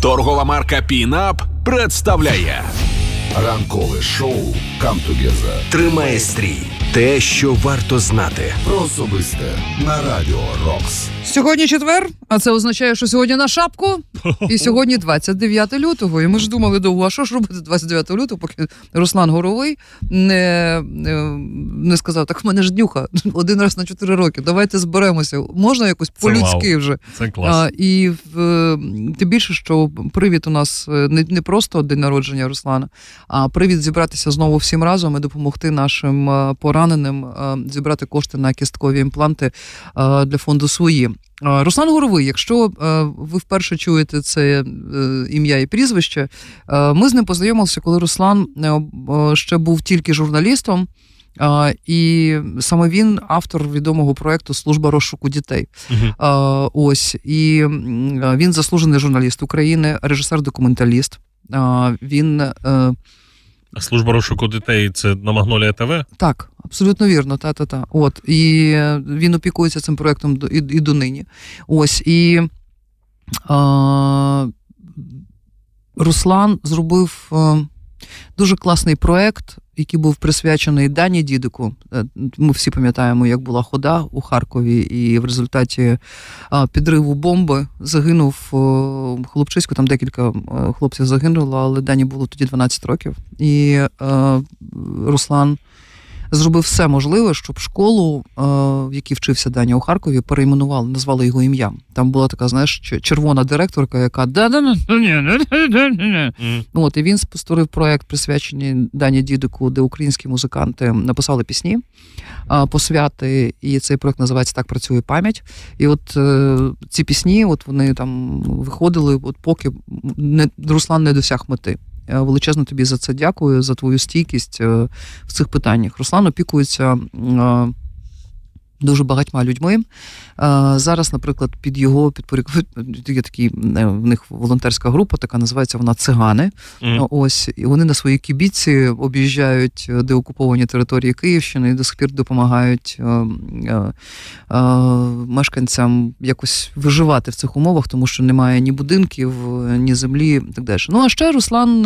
Торгова марка Пінап представляє. Ранкове шоу Камтугеза Тримає стрій. Те, що варто знати. про особисте на радіо Рокс. Сьогодні четвер, а це означає, що сьогодні на шапку. І сьогодні 29 лютого. І ми ж думали довго, а що ж робити 29 лютого, поки Руслан Горовий не, не, не сказав, так в мене ж днюха один раз на 4 роки. Давайте зберемося. Можна якось по-людськи вже. Це клас. А, і в, е, тим більше, що привід у нас е, не, не просто день народження Руслана, а привід зібратися знову всім разом і допомогти нашим е, пораненим е, зібрати кошти на кісткові імпланти е, для фонду свої. Руслан Горовий, якщо ви вперше чуєте це ім'я і прізвище, ми з ним познайомилися, коли Руслан ще був тільки журналістом. І саме він автор відомого проекту Служба розшуку дітей. А, ось і він заслужений журналіст України, режисер-документаліст. Він Служба розшуку дітей це на Магнолія ТВ? так, абсолютно вірно, та та та. От і е, він опікується цим проектом і, і донині. Ось і а, Руслан зробив е, дуже класний проект, який був присвячений Дані Дідику. Е, Ми всі пам'ятаємо, як була хода у Харкові, і в результаті підриву бомби загинув е, хлопчисько. Там декілька е, хлопців загинуло, але Дані було тоді 12 років. І е, Руслан зробив все можливе, щоб школу, е, в якій вчився Даня у Харкові, перейменували, назвали його ім'ям. Там була така, знаєш, червона директорка, яка. От і він створив проект, присвячений Дані Дідику, де українські музиканти написали пісні, а, посвяти, і цей проект називається Так працює пам'ять. І от е, ці пісні, от вони там виходили, от поки не Руслан не досяг мети. Е, Величезно тобі за це дякую, за твою стійкість е, в цих питаннях. Руслан опікується. Дуже багатьма людьми. Е, Зараз, наприклад, під його підпорядкуванням є такі е, в них волонтерська група, така називається вона Цигани. М. Ось і вони на своїй кібіці об'їжджають е, деокуповані території Київщини і до сих пір допомагають мешканцям якось виживати в цих умовах, тому що немає ні будинків, ні землі, так далі. Ну а ще Руслан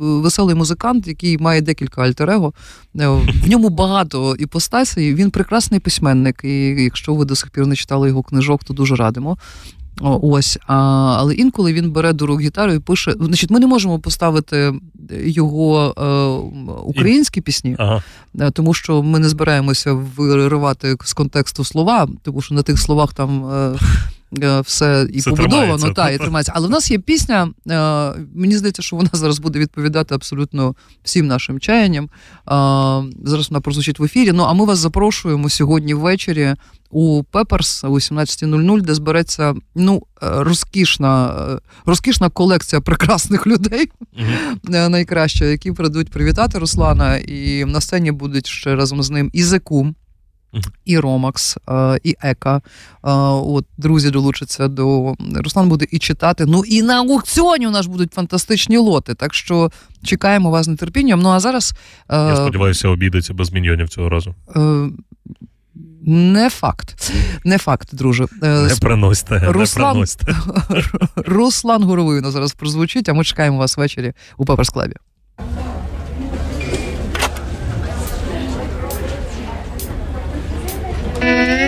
веселий музикант, який має декілька альтер-его. В ньому багато іпостасій. Він прекрасний письменник. І якщо ви до сих пір не читали його книжок, то дуже радимо. Ось, а, але інколи він бере до рук гітару і пише. Значить, ми не можемо поставити його е, українські пісні, Ага. е, тому що ми не збираємося виривати з контексту слова, тому що на тих словах там. Е, Все і Все побудовано, та, і тримається. Але в нас є пісня. Е, мені здається, що вона зараз буде відповідати абсолютно всім нашим чаянням. Е, зараз вона прозвучить в ефірі. Ну а ми вас запрошуємо сьогодні ввечері у Пеперс о 18.00, де збереться ну, е, розкішна, е, розкішна колекція прекрасних людей, е, найкраща, які прийдуть привітати Руслана. І на сцені будуть ще разом з ним і Зекум. І Ромакс, е, і Ека. Е, От друзі долучаться до Руслан буде і читати. Ну і на аукціоні у нас будуть фантастичні лоти. Так що чекаємо вас з нетерпінням. Ну а зараз е, Я сподіваюся, обійдеться без міньйонів цього разу. не факт. Не факт, друже. Не приносьте, не Руслан- приносьте. Руслан нас зараз прозвучить, а ми чекаємо вас ввечері у Пеперс Mm-hmm.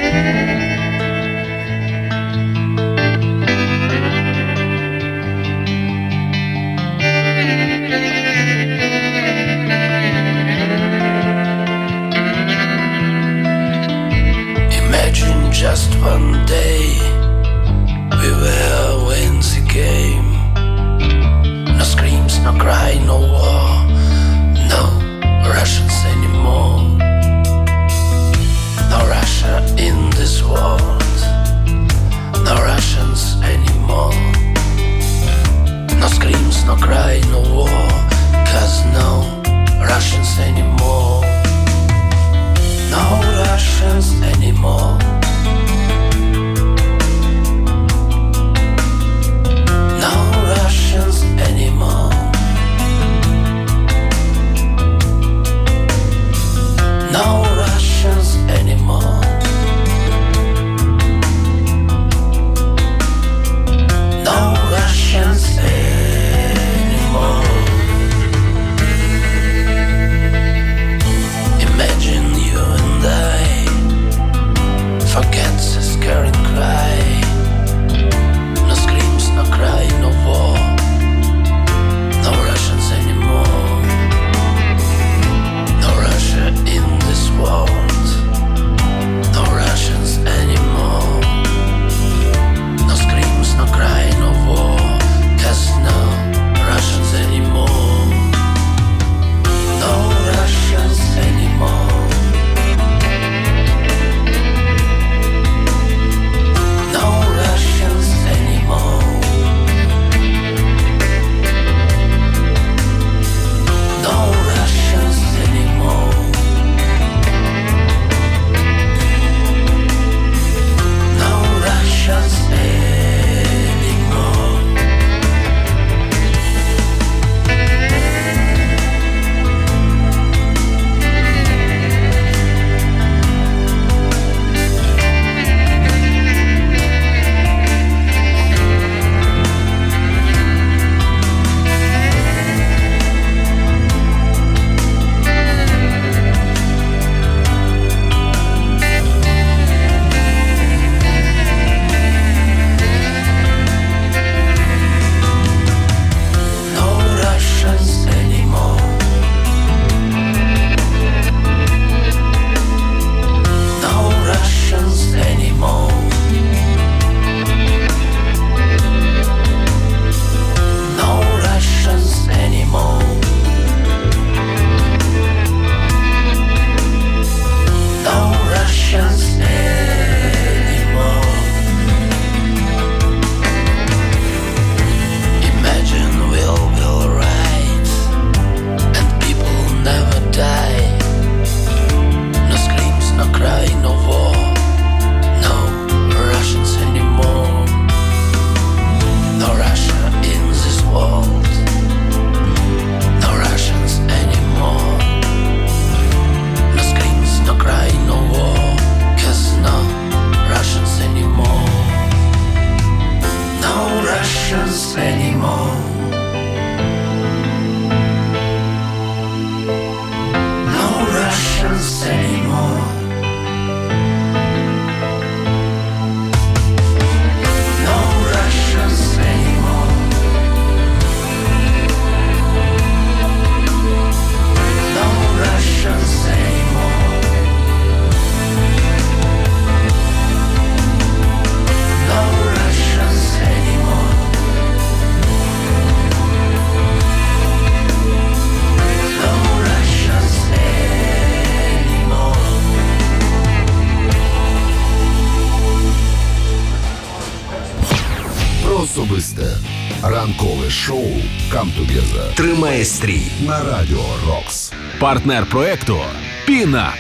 Ранкове шоу «Come Тримає стрій. на радіо Рокс. Партнер проекту Пінап.